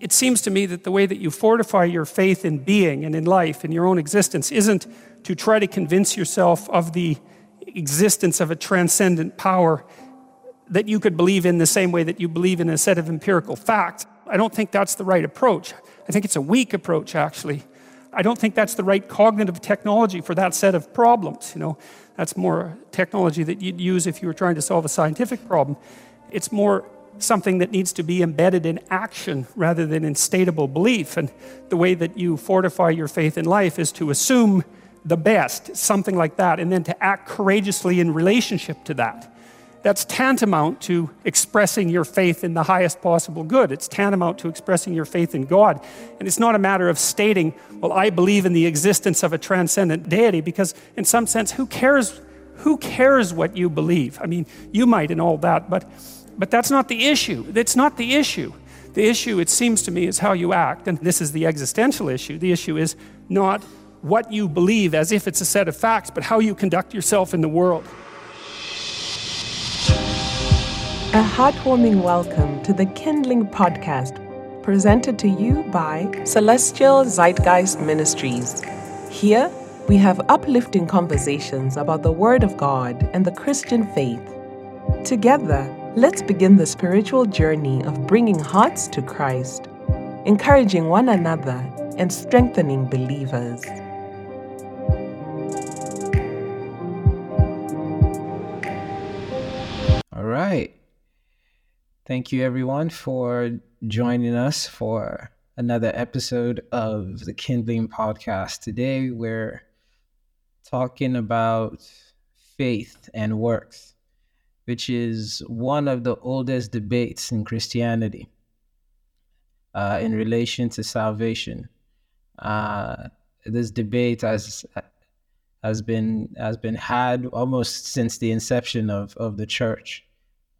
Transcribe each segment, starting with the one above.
It seems to me that the way that you fortify your faith in being and in life, and your own existence, isn't to try to convince yourself of the existence of a transcendent power that you could believe in the same way that you believe in a set of empirical facts. I don't think that's the right approach. I think it's a weak approach, actually. I don't think that's the right cognitive technology for that set of problems. You know, that's more technology that you'd use if you were trying to solve a scientific problem. It's more something that needs to be embedded in action rather than in stateable belief. And the way that you fortify your faith in life is to assume the best, something like that, and then to act courageously in relationship to that. That's tantamount to expressing your faith in the highest possible good. It's tantamount to expressing your faith in God. And it's not a matter of stating, well, I believe in the existence of a transcendent deity, because in some sense, who cares? Who cares what you believe? I mean, you might and all that, but, but that's not the issue. That's not the issue. The issue, it seems to me, is how you act. And this is the existential issue. The issue is not what you believe as if it's a set of facts, but how you conduct yourself in the world. A heartwarming welcome to the Kindling Podcast, presented to you by Celestial Zeitgeist Ministries. Here, we have uplifting conversations about the Word of God and the Christian faith. Together, let's begin the spiritual journey of bringing hearts to Christ, encouraging one another, and strengthening believers. All right. Thank you, everyone, for joining us for another episode of the Kindling Podcast. Today, we're talking about faith and works, which is one of the oldest debates in Christianity uh, in relation to salvation. Uh, this debate has has been has been had almost since the inception of of the church,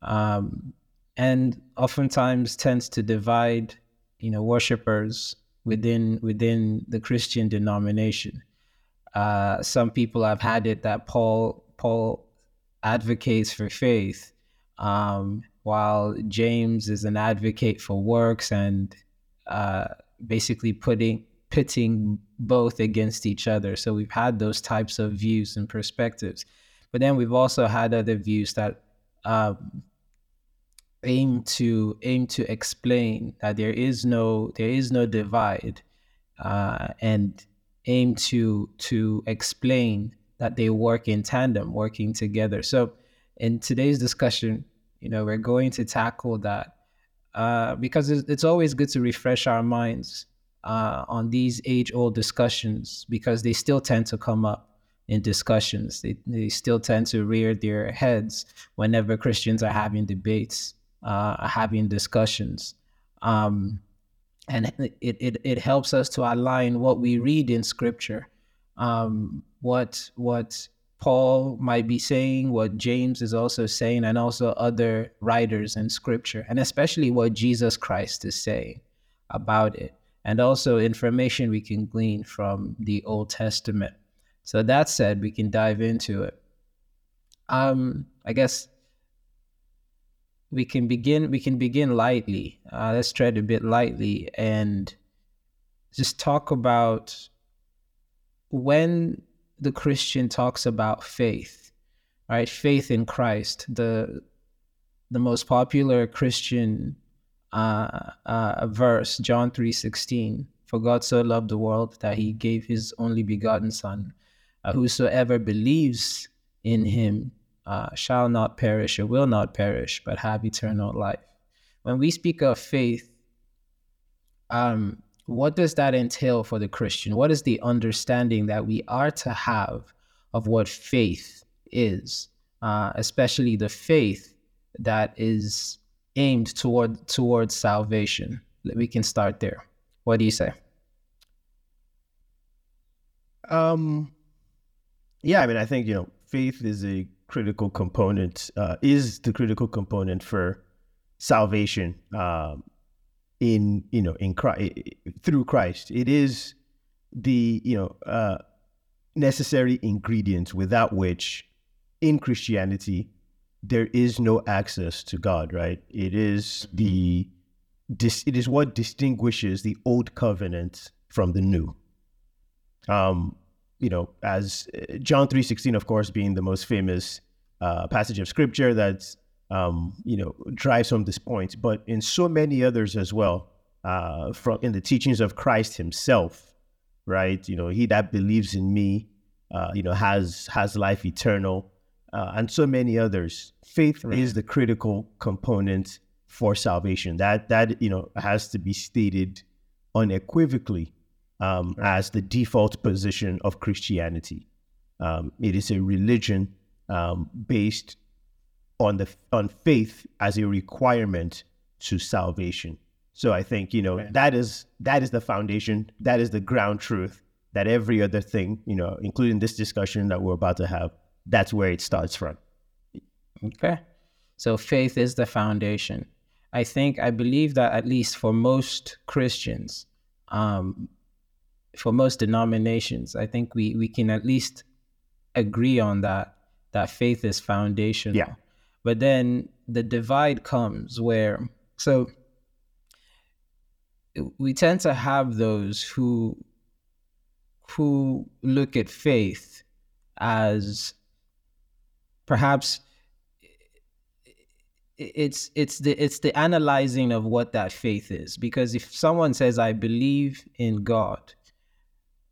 um, and oftentimes tends to divide, you know, worshippers within within the Christian denomination. Uh, some people have had it that Paul Paul advocates for faith, um, while James is an advocate for works and uh, basically putting pitting both against each other. So we've had those types of views and perspectives, but then we've also had other views that um, aim to aim to explain that there is no there is no divide, uh, and aim to to explain that they work in tandem, working together. So in today's discussion, you know, we're going to tackle that uh, because it's, it's always good to refresh our minds uh, on these age old discussions because they still tend to come up in discussions. They, they still tend to rear their heads whenever Christians are having debates, uh, having discussions. Um, and it, it, it helps us to align what we read in scripture, um, what, what Paul might be saying, what James is also saying, and also other writers in scripture, and especially what Jesus Christ is saying about it and also information we can glean from the Old Testament. So that said, we can dive into it. Um, I guess we can begin. We can begin lightly. Uh, let's tread a bit lightly and just talk about when the Christian talks about faith, right? Faith in Christ. The the most popular Christian uh, uh, verse, John 3:16. For God so loved the world that he gave his only begotten Son. Uh, whosoever believes in him uh, shall not perish or will not perish, but have eternal life. When we speak of faith, um, what does that entail for the Christian? What is the understanding that we are to have of what faith is, uh, especially the faith that is aimed toward towards salvation. We can start there. What do you say? Um, yeah, I mean, I think you know, faith is a critical component. Uh, is the critical component for salvation. Um, in you know, in Christ through Christ, it is the you know uh, necessary ingredient without which, in Christianity, there is no access to God, right? It is the dis- it is what distinguishes the old covenant from the new. Um, you know, as uh, John three sixteen, of course, being the most famous uh, passage of scripture that um, you know drives home this point, but in so many others as well, uh, from in the teachings of Christ Himself, right? You know, He that believes in Me, uh, you know, has has life eternal, uh, and so many others. Faith right. is the critical component for salvation. That that you know has to be stated unequivocally um, right. as the default position of Christianity. Um, it is a religion um, based on the on faith as a requirement to salvation. So I think you know right. that is that is the foundation. That is the ground truth. That every other thing, you know, including this discussion that we're about to have, that's where it starts from. Okay, so faith is the foundation. I think I believe that at least for most Christians, um, for most denominations, I think we we can at least agree on that that faith is foundational. Yeah. But then the divide comes where so we tend to have those who who look at faith as perhaps it's it's the it's the analyzing of what that faith is. Because if someone says i believe in god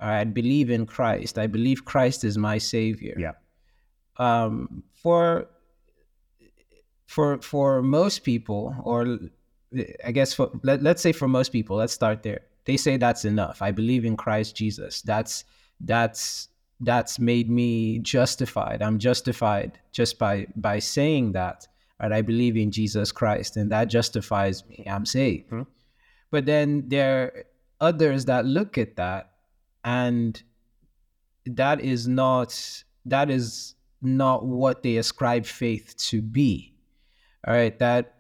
or i believe in christ i believe christ is my savior yeah. um for for for most people or i guess for let, let's say for most people let's start there they say that's enough i believe in christ jesus that's that's that's made me justified i'm justified just by by saying that right? I believe in Jesus Christ, and that justifies me. I'm saved. Mm-hmm. But then there are others that look at that, and that is not that is not what they ascribe faith to be. All right, that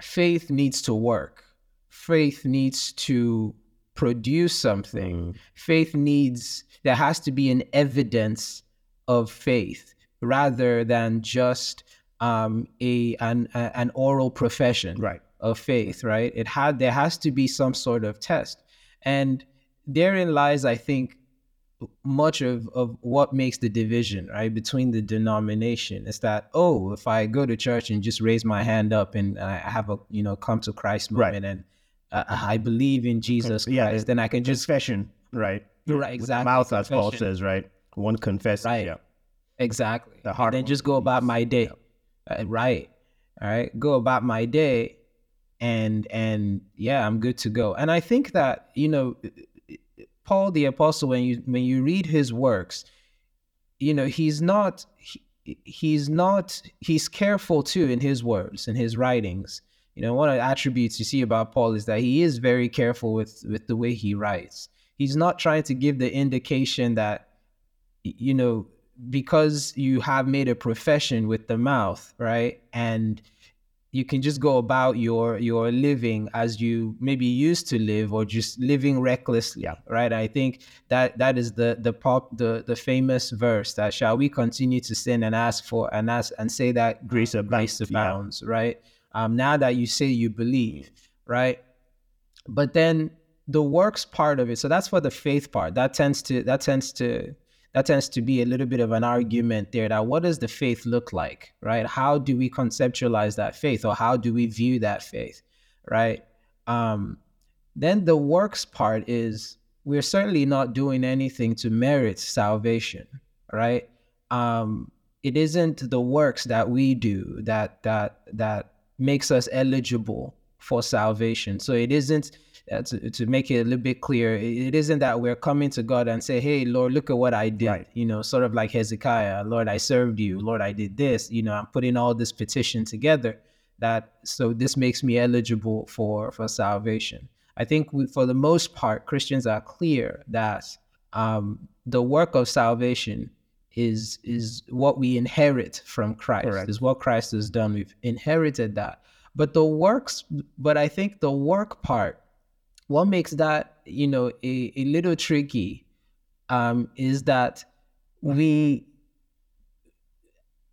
faith needs to work. Faith needs to produce something. Mm. Faith needs there has to be an evidence of faith rather than just um, a an a, an oral profession right. of faith, right? It had there has to be some sort of test, and therein lies, I think, much of, of what makes the division right between the denomination. Is that oh if i go to church and just raise my hand up and i have a you know come to christ moment right. and uh, i believe in jesus yeah, christ then i can just confession right. Right exactly mouth as paul says right. One confess right yeah. exactly. The heart then just go about my day yeah uh, right all right go about my day and and yeah i'm good to go. And i think that you know paul the apostle when you when you read his works you know he's not he, he's not he's careful too in his words and his writings you know one of the attributes you see about paul is that he is very careful with with the way he writes he's not trying to give the indication that you know because you have made a profession with the mouth, right? And you can just go about your your living as you maybe used to live or just living recklessly yeah. right? I think that that is the the pop the the famous verse that shall we continue to sin and ask for and ask and say that grace abounds, grace abounds right? Um now that you say you believe right? But then the works part of it so that's for the faith part. That tends to that tends to that tends to be a little bit of an argument there that what does the faith look like, right? How do we conceptualize that faith or how do we view that faith, right? Um, then the works part is we're certainly not doing anything to merit salvation, right? Um, it isn't the works that we do that that that makes us eligible for salvation. So it isn't uh, to, to make it a little bit clear, it isn't that we're coming to God and say, Hey, Lord, look at what I did. Right. You know, sort of like Hezekiah, Lord, I served you. Lord, I did this. You know, I'm putting all this petition together that so this makes me eligible for for salvation. I think we, for the most part, Christians are clear that um, the work of salvation is is what we inherit from Christ. Correct. Is what Christ has done. We've inherited that. But the works, but I think the work part what makes that you know a, a little tricky um, is that we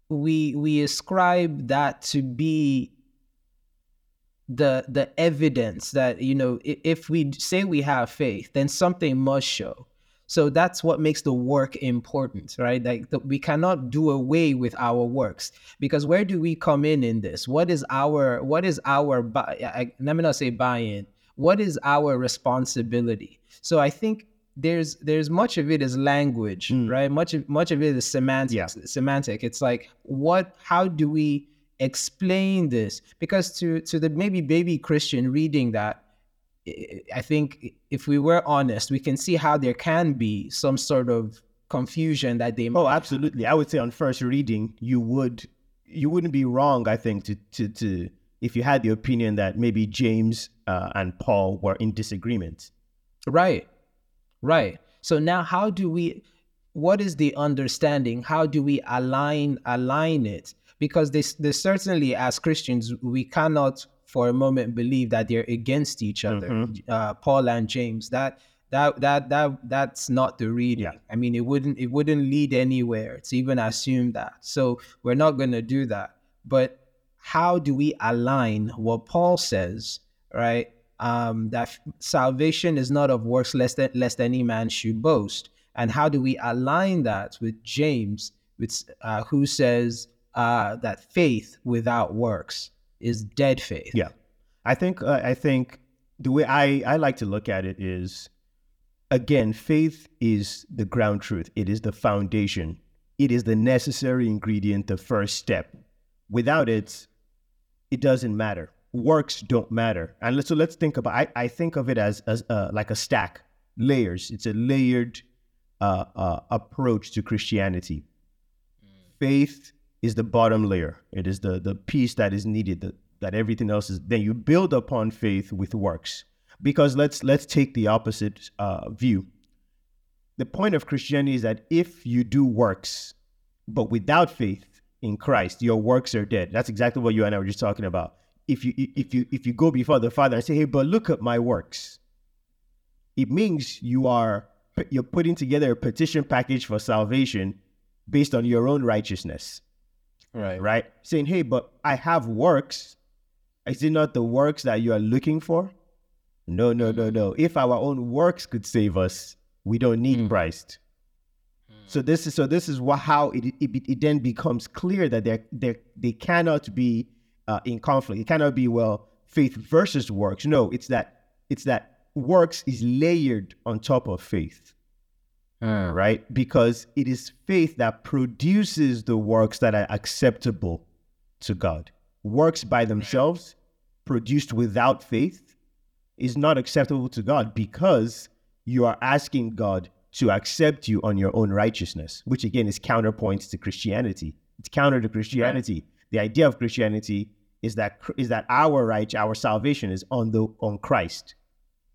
we we ascribe that to be the the evidence that you know if we say we have faith then something must show. So that's what makes the work important right? Like the, we cannot do away with our works. Because where do we come in in this? What is our what is our buy, let me not say buy-in what is our responsibility? So i think there's there's much of it is language mm. right? Much of much of it is semantics yeah. semantic. It's like what how do we explain this? Because to to the maybe baby christian reading that i think if we were honest we can see how there can be some sort of confusion that they oh absolutely. I would say on first reading you would you wouldn't be wrong i think to to to if you had the opinion that maybe james uh, and paul were in disagreement right right so now how do we what is the understanding how do we align align it because they, they certainly, as Christians, we cannot for a moment believe that they're against each other. Mm-hmm. Uh, Paul and James, that that that that that's not the reading. Yeah. I mean, it wouldn't it wouldn't lead anywhere to even assume that. So we're not going to do that. But how do we align what Paul says, right? Um, that salvation is not of works, lest that, lest any man should boast. And how do we align that with James, with uh, who says uh, that faith without works is dead faith. Yeah, I think uh, I think the way I I like to look at it is, again, faith is the ground truth. It is the foundation. It is the necessary ingredient, the first step. Without it, it doesn't matter. Works don't matter. And let's, so let's think about. I, I think of it as as uh, like a stack, layers. It's a layered uh, uh, approach to Christianity. Faith is the bottom layer. It is the the piece that is needed. That, that everything else is. Then you build upon faith with works. Because let's let's take the opposite uh, view. The point of Christianity is that if you do works, but without faith in Christ, your works are dead. That's exactly what you and I were just talking about. If you if you if you go before the Father and say, "Hey, but look at my works," it means you are you're putting together a petition package for salvation based on your own righteousness. Right. Right? Saying, hey, but I have works. Is it not the works that you are looking for? No, no, no, no. If our own works could save us, we don't need mm. Christ. Mm. So this is so this is what how it, it, it then becomes clear that they they they cannot be uh, in conflict. It cannot be well faith versus works. No, it's that it's that works is layered on top of faith. Uh, right? Because it is faith that produces the works that are acceptable to God. Works by themselves, produced without faith, is not acceptable to God because you are asking God to accept you on your own righteousness, which again is counterpoint to Christianity. It's counter to Christianity. Right. The idea of Christianity is that is that our right, our salvation is on the on Christ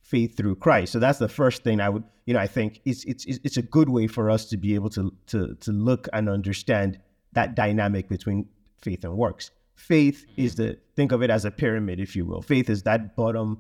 faith through Christ. So that's the first thing I would, you know, I think it's it's it's a good way for us to be able to to to look and understand that dynamic between faith and works. Faith is the think of it as a pyramid, if you will. Faith is that bottom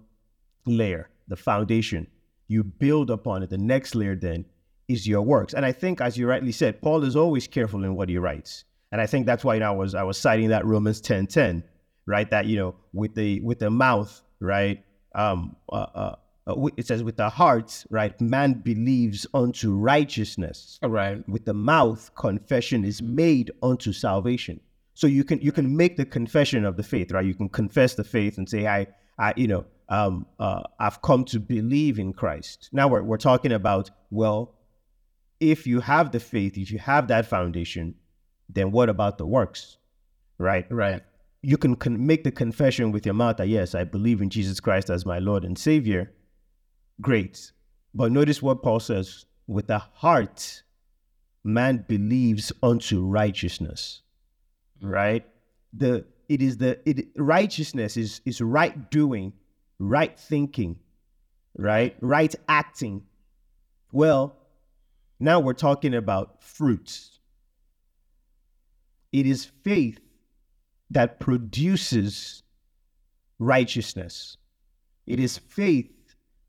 layer, the foundation. You build upon it. The next layer then is your works. And I think, as you rightly said, Paul is always careful in what he writes. And I think that's why you know, I was I was citing that Romans 10 10, right? That you know, with the with the mouth, right? Um, uh, uh, uh, it says with the heart right man believes unto righteousness. All right. With the mouth confession is made unto salvation. So you can you can make the confession of the faith right? You can confess the faith and say i i you know um uh, i've come to believe in christ. Now we're, we're talking about well if you have the faith if you have that foundation then what about the works right? Right you can con- make the confession with your mouth that yes i believe in jesus christ as my lord and savior Great. But notice what Paul says with the heart, man believes unto righteousness. Right? The it is the it righteousness is is right doing, right thinking, right? Right acting. Well, now we're talking about fruits. It is faith that produces righteousness. It is faith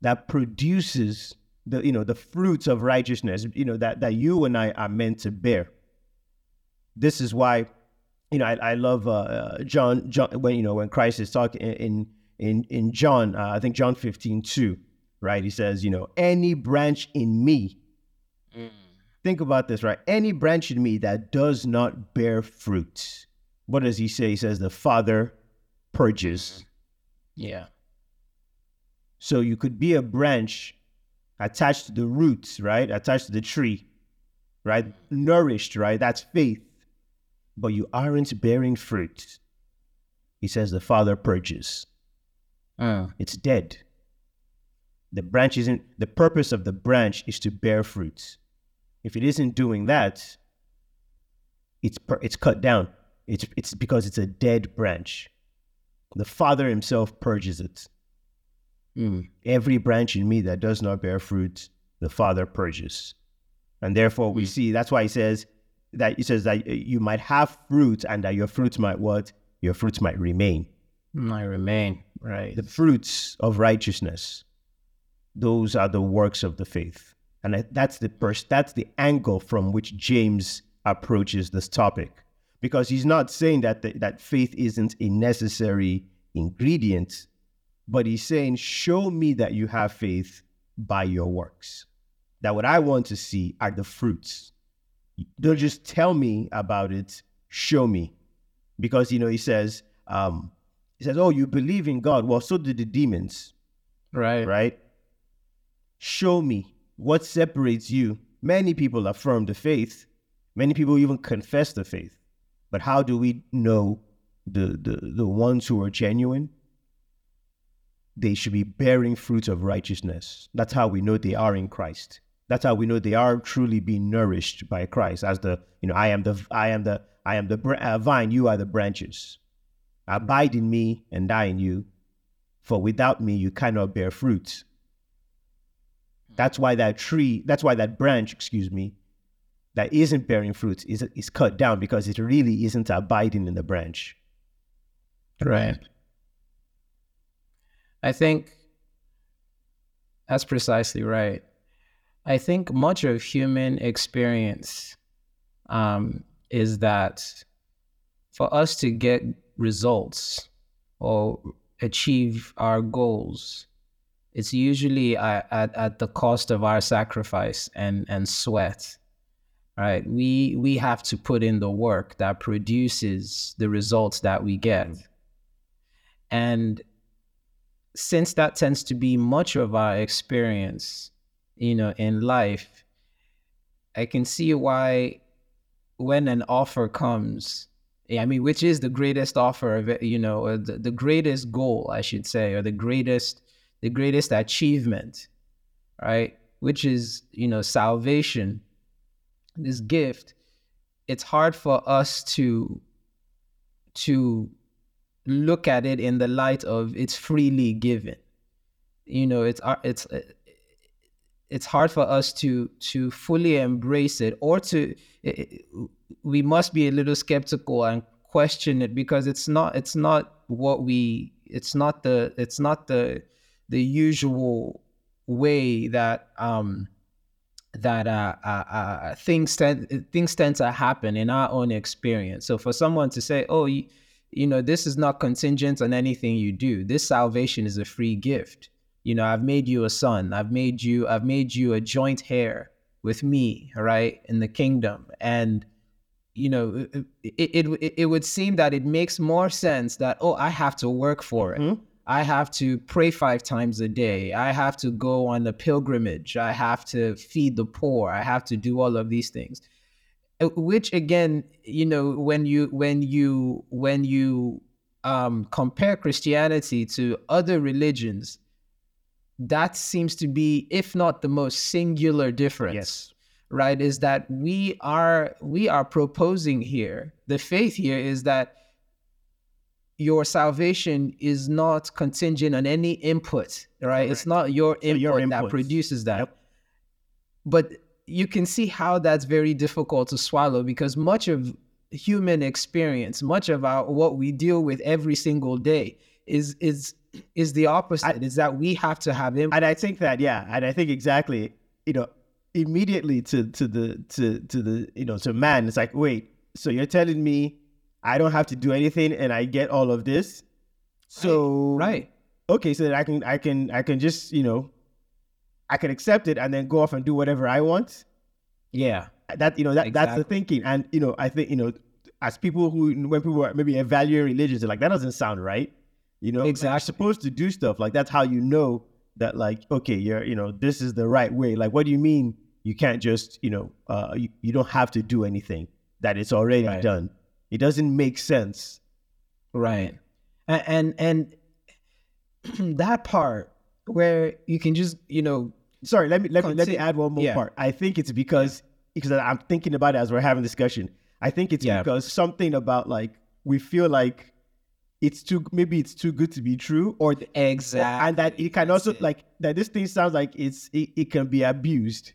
that produces the you know the fruits of righteousness you know that that you and I are meant to bear. This is why you know I, I love uh, uh, John John when you know when Christ is talking in in in John, uh, I think John 15, 2, right? He says, you know, any branch in me. Think about this, right? Any branch in me that does not bear fruit. What does he say? He says, the Father purges. Yeah. So you could be a branch attached to the roots, right? Attached to the tree, right? Nourished, right? That's faith. But you aren't bearing fruit. He says the Father purges. Uh, It's dead. The branch isn't, the purpose of the branch is to bear fruit. If it isn't doing that, it's, it's cut down. It's, it's because it's a dead branch. The Father Himself purges it. mm, Every branch in me that does not bear fruit, the Father purges. And therefore, we see that's why He says that He says that you might have fruit and that your fruit might what? Your fruits might remain. Might remain. Right. The fruits of righteousness, those are the works of the faith. And that's the pers- that's the angle from which James approaches this topic. Because he's not saying that the, that faith isn't a necessary ingredient, but he's saying, show me that you have faith by your works. That what I want to see are the fruits. Don't just tell me about it, show me. Because, you know, he says, um, he says, oh, you believe in God. Well, so do the demons, right. right? Show me what separates you. Many people affirm the faith. Many people even confess the faith. But how do we know the, the, the ones who are genuine? They should be bearing fruits of righteousness. That's how we know they are in Christ. That's how we know they are truly being nourished by Christ. As the, you know, I am the, I am the, I am the br- uh, vine. You are the branches. Abide in me and I in you. For without me, you cannot bear fruit. That's why that tree, that's why that branch, excuse me, that isn't bearing fruit is, is cut down because it really isn't abiding in the branch. Right. I think that's precisely right. I think much of human experience um, is that for us to get results or achieve our goals, it's usually at, at, at the cost of our sacrifice and, and sweat. Right? We we have to put in the work that produces the results that we get. Mm-hmm. And since that tends to be much of our experience, you know, in life, I can see why when an offer comes, I mean, which is the greatest offer of you know, or the, the greatest goal, I should say, or the greatest, the greatest achievement, right? Which is, you know, salvation, this gift. It's hard for us to to look at it in the light of it's freely given. You know, it's it's it's hard for us to to fully embrace it or to it, we must be a little skeptical and question it because it's not it's not what we it's not the it's not the the usual way that um that uh, uh, uh, things tend things tend to happen in our own experience. So for someone to say, "Oh, you, you know, this is not contingent on anything you do. This salvation is a free gift. You know, I've made you a son. I've made you. I've made you a joint heir with me, right, in the kingdom." And you know, it it, it, would seem that it makes more sense that oh, I have to work for it. Mhm. I have to pray five times a day. I have to go on a pilgrimage. I have to feed the poor. I have to do all of these things. Uh, Which again, you know, when you when you when you um, compare Christianity to other religions, that seems to be, if not the most singular difference Yes. right is that we are we are proposing here the faith here is that your salvation is not contingent on any input right? It's not your So input your that produces that. Yep. but you can see how that's very difficult to swallow because much of human experience much of our what we deal with every single day is is is the opposite is that we have to have input. And I think that, yeah, and I think exactly, you know, immediately to to the to to the you know to man, it's like, wait, so you're telling me I don't have to do anything and I get all of this? So right okay, so that I can I can I can just you know, I can accept it and then go off and do whatever I want. Yeah. That you know that that's the thinking, and you know I think you know as people who when people are maybe evaluating religions, they're like that doesn't sound right. You know, Like, you're supposed to do stuff like that's how you know that like okay, you're you know this is the right way. Like, what do you mean you can't just you know uh you, you don't have to do anything that it's already Right. done. It doesn't make sense. Right. And and, and that part where you can just, you know, Sorry, let me let me let me add one more yeah. part. I think it's because because I'm thinking about it as we're having discussion. I think it's Yeah. because something about like we feel like it's too maybe it's too good to be true or exactly. and that it can also like that this thing sounds like it's it, it can be abused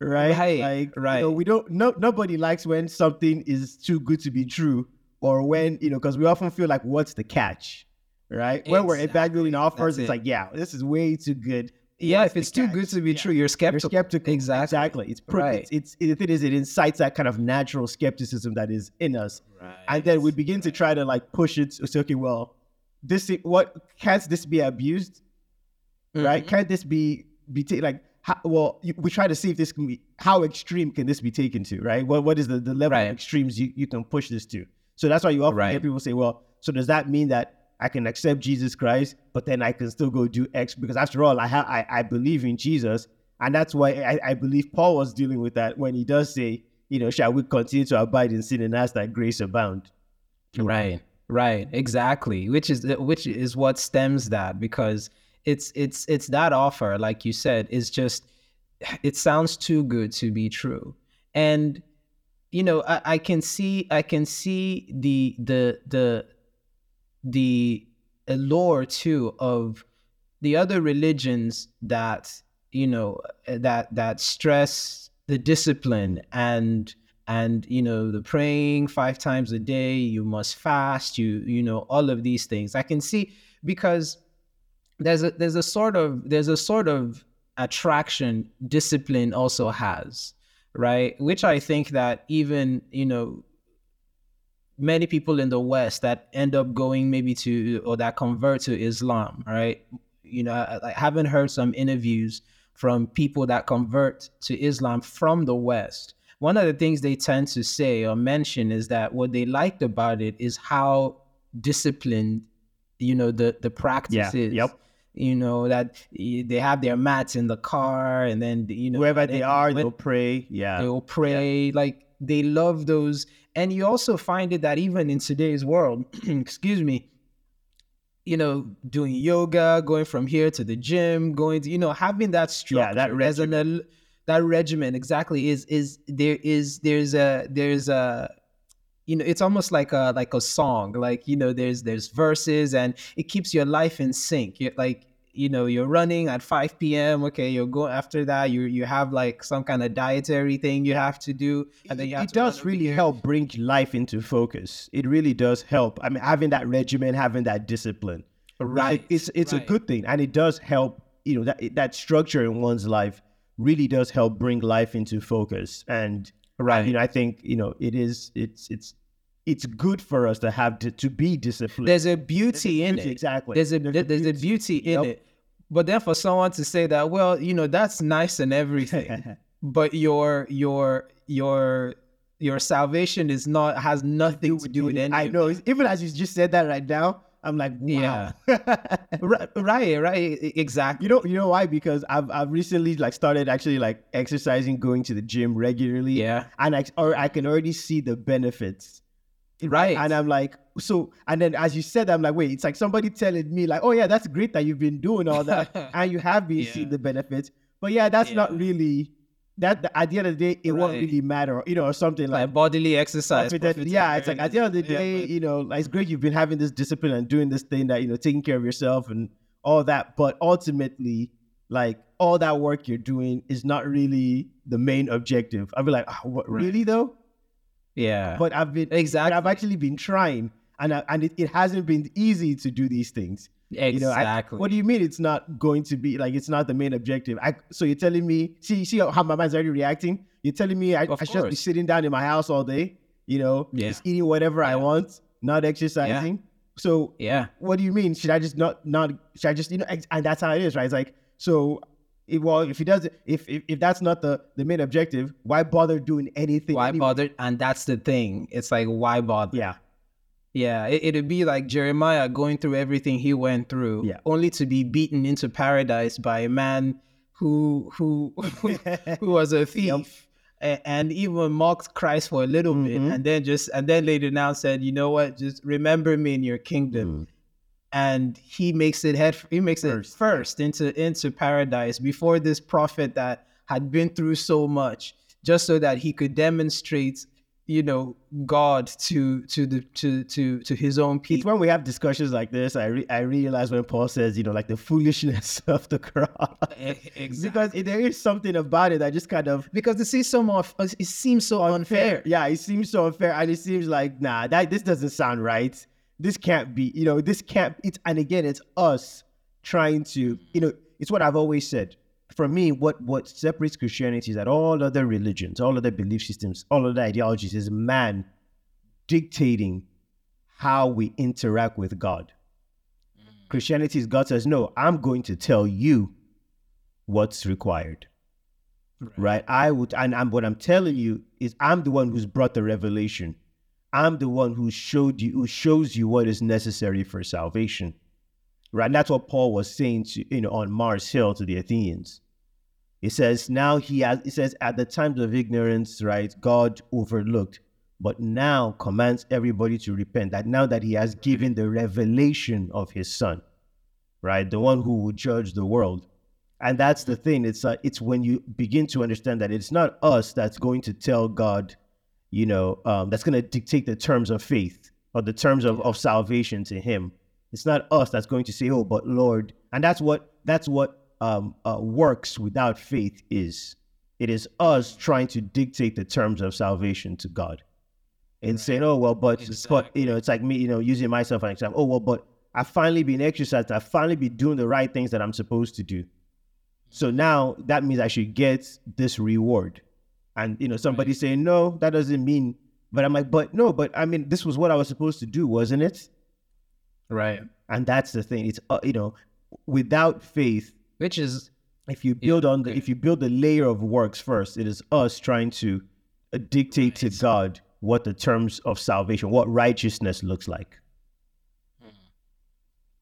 right Right, like right. you know, we don't no nobody likes when something is too good to be true or when you know because we often feel like what's the catch right when we're Exactly. evaluating offers That's it's it. like yeah this is way too good yeah, What's if it's too catch? good to be Yeah. true, you're you're skeptical. skeptical Exactly. exactly it's pro- Right. it's, it's thing is it incites that kind of natural skepticism that is in us and then we begin to try to like push it to say, okay, well, this what can't this be abused, right? Mhm. Can't this be be ta- like how, well? We try to see if this can be how extreme can this be taken to, right? What what is the, the level Right. of extremes you, you can push this to? So that's why you often Right. hear people say, well, so does that mean that I can accept Jesus Christ, but then I can still go do X because after all, I have I, I believe in Jesus, and that's why I, I believe Paul was dealing with that when he does say, you know, shall we continue to abide in sin and ask that grace abound? Right, right, exactly. Which is which is what stems that because it's it's it's that offer, like you said, is just it sounds too good to be true, and you know I, I can see I can see the the the the allure too of the other religions that you know eh, that that stress the discipline and and you know the praying five times a day you must fast you you know all of these things. I can see because there's a there's a sort of there's a sort of attraction discipline also has right? Which i think that even you know many people in the west that end up going maybe to or that convert to islam right? You know i, I haven't heard some interviews from people that convert to islam from the west. One of the things they tend to say or mention is that what they liked about it is how disciplined you know the the practices is yep. you know that they have their mats in the car and then you know Wherever and they are, they'll pray. Yeah. they will pray like they love those and you also find it that even in today's world excuse me you know doing yoga going from here to the gym going to you know having that structure Yeah, that al- that regimen exactly is is there is there's a there's a you know it's almost like a like a song like you know there's there's verses and it keeps your life in sync you're like you know you're running at 5 p.m okay you're going after that you you have like some kind of dietary thing you have to do and then you have it does really help bring life into focus. It really does help. I mean, having that regimen, having that discipline, right it's it's right. a good thing, and it does help. You know that that structure in one's life really does help bring life into focus. And right you know, I think you know it is it's it's it's good for us to have to, to be disciplined. there's a beauty in beauty, it exactly. there's a There's there's, a a beauty in Yep. it but then for someone to say that well you know that's nice and everything but your your your your salvation is not has nothing to do with any I know. Even as you just said that right now, I'm like, wow. right, right, right, exactly. You know, you know why? Because I've I've recently like started actually like exercising, going to the gym regularly. Yeah. and I or I can already see the benefits. Right. And I'm like, so, and then as you said, I'm like, wait, it's like somebody telling me like, oh yeah, that's great that you've been doing all that and you have been Yeah. seeing the benefits, but yeah, that's not really that. At the end of the day, it won't really matter, you know, or something like. like bodily exercise. Profit yeah, it's like at the end of the. Yeah, day, but- you know, like, it's great you've been having this discipline and doing this thing that you know, taking care of yourself and all that. But ultimately, like all that work you're doing is not really the main objective. I'd be like, "Ah, what, Right. really though? yeah, But I've been Exactly. But I've actually been trying, and I, and it, it hasn't been easy to do these things. You know, I- exactly. what do you mean it's not going to be like it's not the main objective? I, so you're telling me, see, see how my mind's already reacting. You're telling me I, I should be sitting down in my house all day, you know, Yeah. just eating whatever I want, not exercising. So Yeah. what do you mean? Should I just not not? Should I just you know? ex- And that's how it is, right? It's like so. It, well, if he does, if, if if that's not the the main objective, why bother doing anything? Why anyway? bother? And that's the thing. It's like, why bother? Yeah, Yeah, it, it'd be like Jeremiah going through everything he went through, Yeah. only to be beaten into paradise by a man who who who was a thief a- and even mocked Christ for a little bit, Mhm. and then just and then later now said, you know what, just remember me in your kingdom, Mm. and he makes it head he makes First. it first into into paradise before this prophet that had been through so much, just so that he could demonstrate you know God to to the to to to his own It's people. when we have discussions like this, I re- I realize when Paul says, you know, like the foolishness of the cross, because there is something about it that just kind of because uh, it seems so much it seems so unfair. Yeah, it seems so unfair, and it seems like nah, that this doesn't sound right. This can't be, you know, this can't. It's and again, it's us trying to, you know, it's what I've always said. For me, what what separates Christianity is that all other religions, all other belief systems, all other ideologies is man dictating how we interact with God. Mm. Christianity is God says, no, I'm going to tell you what's required right? I would, and, and what I'm telling you is, I'm the one who's brought the revelation. I'm the one who showed you, who shows you what is necessary for salvation, right? And that's what Paul was saying to, you know, on Mars Hill to the Athenians. It says now he has. It says at the times of ignorance, right? God overlooked, but now commands everybody to repent. That now that He has given the revelation of His Son, right? The one who will judge the world. And that's the thing. It's uh, it's when you begin to understand that it's not us that's going to tell God, you know, um, that's going to dictate the terms of faith or the terms of, of salvation to Him. It's not us that's going to say, "Oh, but Lord," and that's what that's what um, uh, works without faith is. It is us trying to dictate the terms of salvation to God, and saying, "Oh, well, but but you know, it's like me, you know, using myself as an example. Oh, well, but I've finally been exercised. I've finally been doing the right things that I'm supposed to do." So now that means I should get this reward. And you know, somebody saying, no, that doesn't mean, but I'm like, but no, but I mean, this was what I was supposed to do, wasn't it? Right. And that's the thing. It's uh, you know, without faith, Which is if you build on the if you build the layer of works first, it is us trying to dictate to God what the terms of salvation, what righteousness looks like.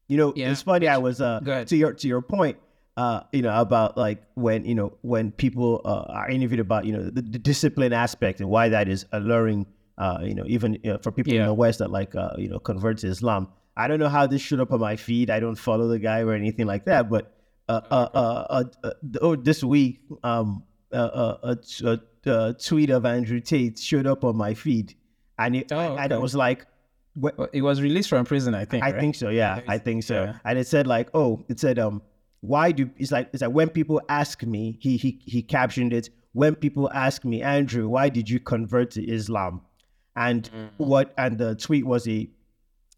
You know, Yeah. it's funny. I was uh, to your to your point, uh, you know, about like when you know when people uh, are interviewed about you know the, the discipline aspect and why that is alluring. Uh, you know, even you know, for people in the West that like uh, you know convert to Islam. I don't know how this showed up on my feed. I don't follow the guy or anything like that. But uh, uh, uh, uh, uh, oh, this week, um, uh, uh, a, t- a, a tweet of Andrew Tate showed up on my feed, and it, Oh, and it was like, it was released from prison, I think. I right? think so. Yeah, I think so. Yeah. And it said like, oh, it said um, why do it's like it's like when people ask me, he he he captioned it. When people ask me, Andrew, why did you convert to Islam? And Mm-hmm. what and the tweet was a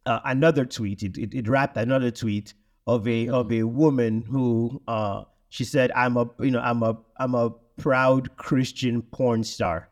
uh, another tweet. It, it it wrapped another tweet of a of a woman who uh she said I'm a you know I'm a I'm a proud Christian porn star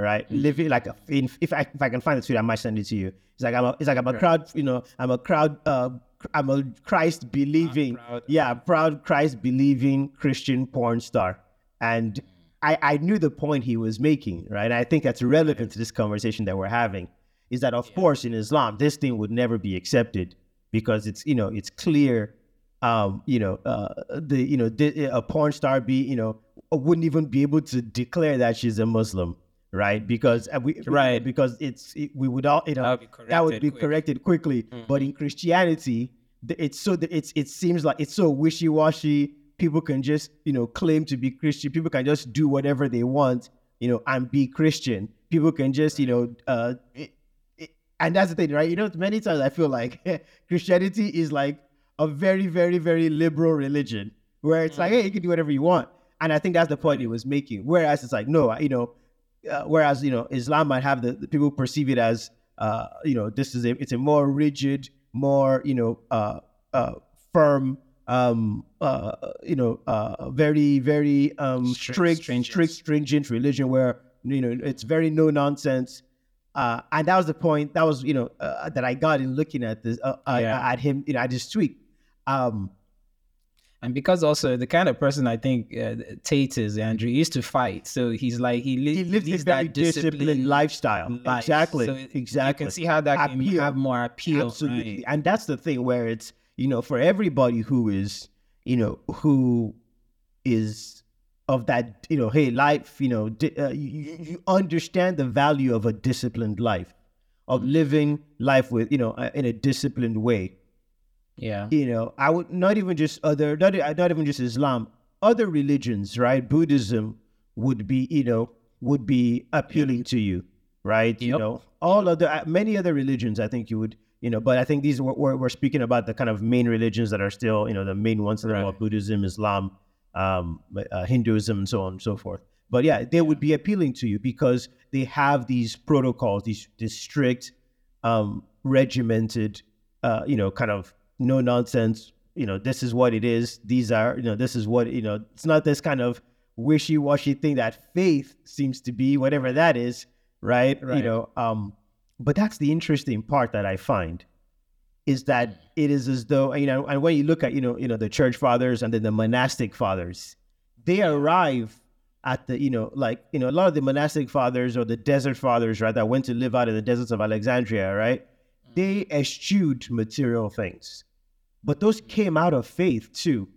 right? Living like a, in, if I if I can find the tweet, I might send it to you. It's like I'm a, it's like I'm a crowd, you know, I'm a crowd, uh, I'm a Christ believing, proud. yeah, proud Christ believing Christian porn star, and I I knew the point he was making, right? I think that's relevant to this conversation that we're having, is that of course in Islam this thing would never be accepted because it's you know it's clear um, you know, uh, the you know the, a porn star be you know wouldn't even be able to declare that she's a Muslim, right? Because uh, we Right. because it's it, we would all you know That would be that would corrected be quick. corrected quickly. But in Christianity, it's so it's it seems like it's so wishy washy. People can just you know claim to be Christian. People can just do whatever they want, you know, and be Christian. People can just you know. Uh, and that's the thing, right? You know, many times I feel like Christianity is like a very, very, very liberal religion where it's like, hey, you can do whatever you want. And I think that's the point he was making. Whereas it's like, no, you know, uh, whereas you know, Islam might have the, the people perceive it as, uh, you know, this is a it's a more rigid, more you know, uh, uh, firm, um, uh, you know, uh, very, very um, Strict, strict, stringent. strict, stringent religion where you know it's very no nonsense uh, and that was the point that was you know uh, that I got in looking at this uh, uh, Yeah. at him you know at his tweet. Um, And because also the kind of person I think uh, Tate is, Andrew, he used to fight. So he's like, he, li- he a leads very that disciplined lifestyle. life. Exactly, So exactly. You can see how that can have more appeal. Absolutely. right? And that's the thing where it's, you know, for everybody who is, you know, who is of that, you know, hey, life, you know, di- uh, you, you understand the value of a disciplined life, of living life with, you know, uh, in a disciplined way. Yeah. You know, I would not even just other, not, not even just Islam, other religions, right? Buddhism would be, you know, would be appealing to you, right? You know, all other, uh, many other religions, I think you would, you know, but I think these, we're, we're we're speaking about the kind of main religions that are still, you know, the main ones that are Right. about Buddhism, Islam, um, uh, Hinduism, and so on and so forth. But yeah, they would be appealing to you because they have these protocols, these, these strict, um, regimented, uh, you know, kind of no nonsense. You know, this is what it is. These are, you know, this is what, you know, it's not this kind of wishy washy thing that faith seems to be, whatever that is, right? You know, um, but that's the interesting part that I find is that it is as though, you know, and when you look at, you know, you know, the church fathers and then the monastic fathers, they arrive at the, you know, like, you know, a lot of the monastic fathers or the desert fathers, right, that went to live out in the deserts of Alexandria, right? Mm. They eschewed material things. But those came out of faith too.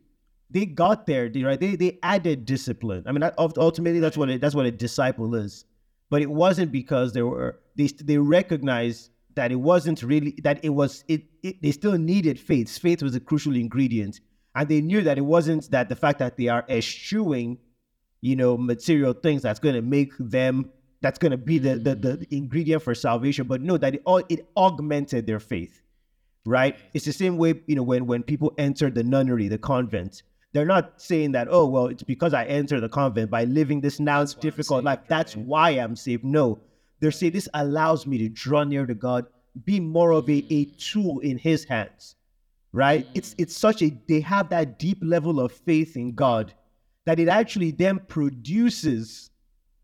They got there, they- right? They they added discipline. I mean, ultimately, that's what it, that's what a disciple is. But it wasn't because they were they they recognized that it wasn't really that it was it, it they still needed faith. Faith was a crucial ingredient, and they knew that it wasn't that the fact that they are eschewing, you know, material things that's going to make them that's going to be the, the the ingredient for salvation. But no, that it all it augmented their faith right? It's the same way, you know, when when people enter the nunnery, the convent, they're not saying that, oh, well, it's because I entered the convent by living this now difficult life. That's why I'm saved. No, they're saying this allows me to draw near to God, be more of a, a tool in His hands, right? It's it's such a they have that deep level of faith in God that it actually then produces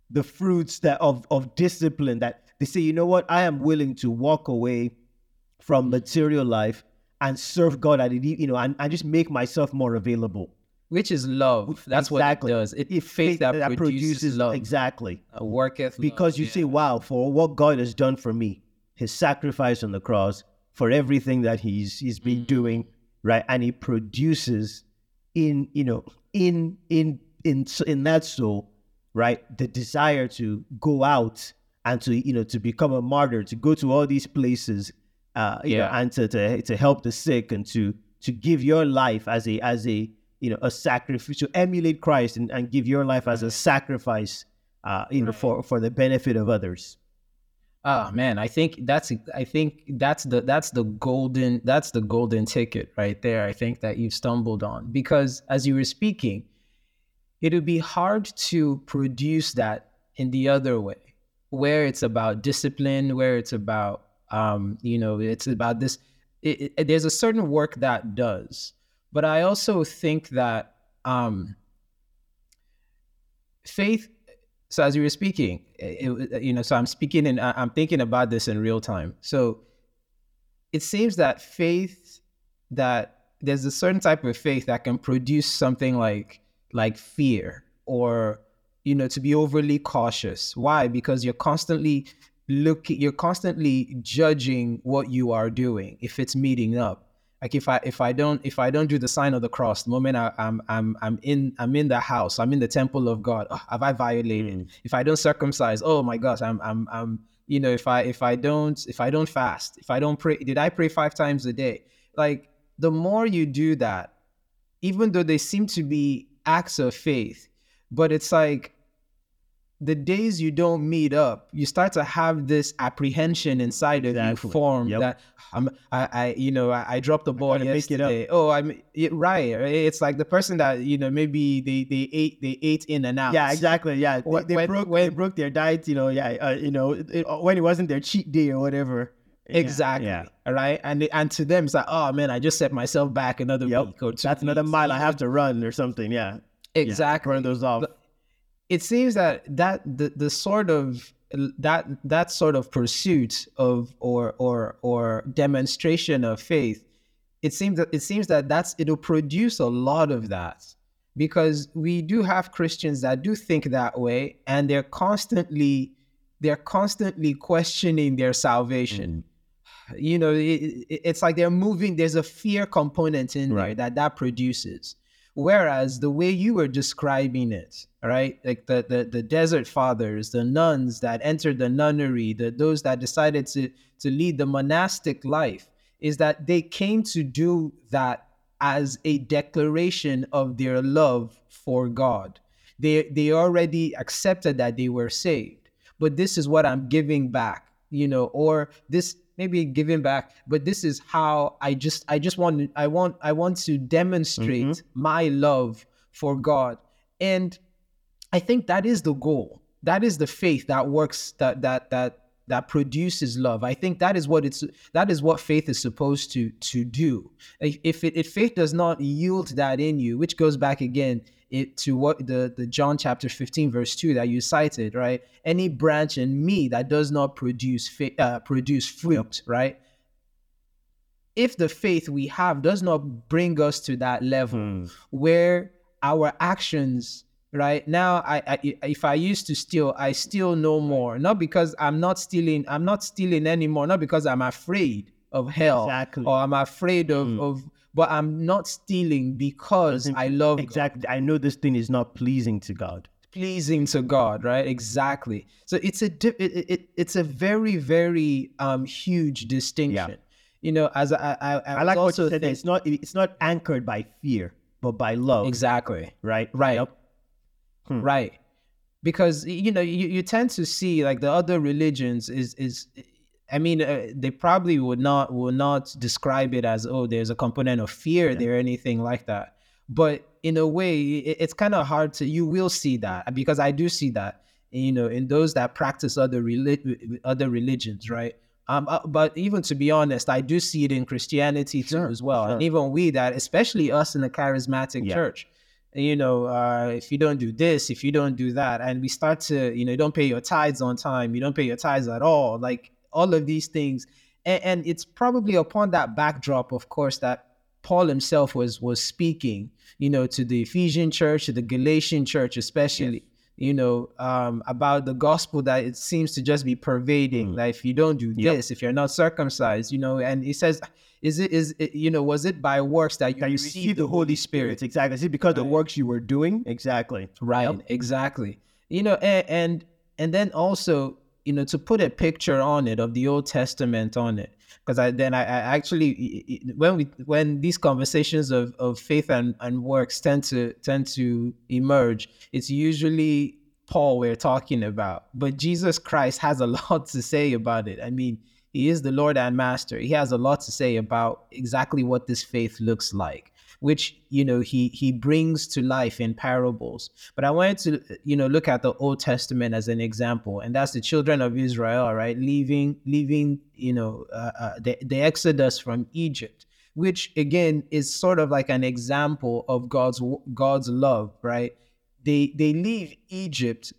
the fruits that of of discipline that they say, you know what, I am willing to walk away from material life and serve God at you know, and, and just make myself more available. Which is love. That's exactly. what it does. It If faith that, produces, love. exactly Uh, worketh love, because you yeah. say, "Wow, for what God has done for me, His sacrifice on the cross, for everything that He's He's been doing, right?" And He produces in you know in in in in that soul, right, the desire to go out and to you know to become a martyr, to go to all these places, uh, you know, Yeah. and to, to to help the sick and to to give your life as a as a you know a sacrifice to emulate Christ and, and give your life as a sacrifice uh, you know for for the benefit of others. Oh man, I think that's I think that's the that's the golden that's the golden ticket right there. I think that you've stumbled on because as you were speaking, it would be hard to produce that in the other way, where it's about discipline, where it's about um, you know, it's about this. It, it, there's a certain work that does, but I also think that um, faith so as you were speaking it, it- you know so i'm speaking and i'm thinking about this in real time. So it seems that faith that there's a certain type of faith that can produce something like like fear or you know to be overly cautious. Why? Because you're constantly looking you're constantly judging what you are doing if it's meeting up like if i if i don't if i don't do the sign of the cross the moment I, i'm i'm i'm in i'm in the house i'm in the temple of god oh, have i violated? Mm. If i don't circumcise oh my gosh i'm i'm i'm you know if i if i don't if i don't fast if i don't pray did i pray five times a day? Like the more you do that even though they seem to be acts of faith but it's like the days you don't meet up, you start to have this apprehension inside of Exactly. you form Yep. that I'm, I, I, you know, I, I dropped the ball gotta make it up. yesterday. Oh, I'm yeah, right. It's like the person that you know maybe they they ate they ate in and out. Yeah, exactly. Yeah, they, When- they when- broke they broke their diet. You know, yeah, uh, you know, it, when it wasn't their cheat day or whatever. Exactly. Yeah. All right. And and to them, it's like, oh man, I just set myself back another Yep. week or two. That's another mile I have to run or something. Yeah. Yeah, Exactly. Burn those off. It seems that that the the sort of that that sort of pursuit of or or or demonstration of faith it seems that it seems that that's it'll produce a lot of that because we do have Christians that do think that way and they're constantly they're constantly questioning their salvation. Mm. You know, it, it's like they're moving. There's a fear component in right. there that that produces. Whereas the way you were describing it, right, like the, the the desert fathers, the nuns that entered the nunnery, the those that decided to to lead the monastic life, is that they came to do that as a declaration of their love for God. They they already accepted that they were saved. But this is what I'm giving back, you know, or this maybe giving back, but this is how I just I just want I want I want to demonstrate mm-hmm. my love for God. And I think that is the goal. That is the faith that works that that that that produces love. I think that is what it's that is what faith is supposed to to do. If it, if faith does not yield that in you, which goes back again it, to what the the John chapter 15 verse 2 that you cited, right? Any branch in me that does not produce uh, produce fruit, right? If the faith we have does not bring us to that level hmm. where our actions right now I, I if i used to steal i steal no more not because i'm not stealing i'm not stealing anymore not because i'm afraid of hell exactly. or i'm afraid of mm. of but i'm not stealing because i love exactly god. i know this thing is not pleasing to god pleasing to god right exactly so it's a it, it, it's a very very um huge distinction yeah. you know as i i, I, I like also what you said think, it's not it's not anchored by fear but by love exactly right right yep. Hmm. Right. Because you know you, you tend to see like the other religions is is I mean uh, they probably would not would not describe it as oh there's a component of fear yeah. there or anything like that. But in a way it, it's kind of hard to you will see that because I do see that you know in those that practice other relig- other religions right um, uh, but even to be honest, I do see it in Christianity too, sure, as well. Sure. And even we that, especially us in the charismatic yeah. church, you know, uh, if you don't do this, if you don't do that, and we start to, you know, you don't pay your tithes on time, you don't pay your tithes at all, like all of these things, and, and it's probably upon that backdrop, of course, that Paul himself was was speaking, you know, to the Ephesian church, to the Galatian church, especially. Yes you know, um, about the gospel that it seems to just be pervading. Mm. Like if you don't do yep. this, if you're not circumcised, you know, and he says, is it is it, you know, was it by works that you, that you received the Holy Spirit? Exactly. Is it because right. the works you were doing? Exactly. Right. Yep. Exactly. You know, and, and and then also, you know, to put a picture on it of the Old Testament on it because I then I, I, actually when we when these conversations of, of faith and, and works tend to tend to emerge, it's usually Paul we're talking about. But Jesus Christ has a lot to say about it. I mean, he is the Lord and Master. He has a lot to say about exactly what this faith looks like which you know he he brings to life in parables. But i wanted to you know look at the old testament as an example and that's the children of israel right leaving leaving you know uh, uh, the, the exodus from egypt which again is sort of like an example of god's god's love right? They they leave egypt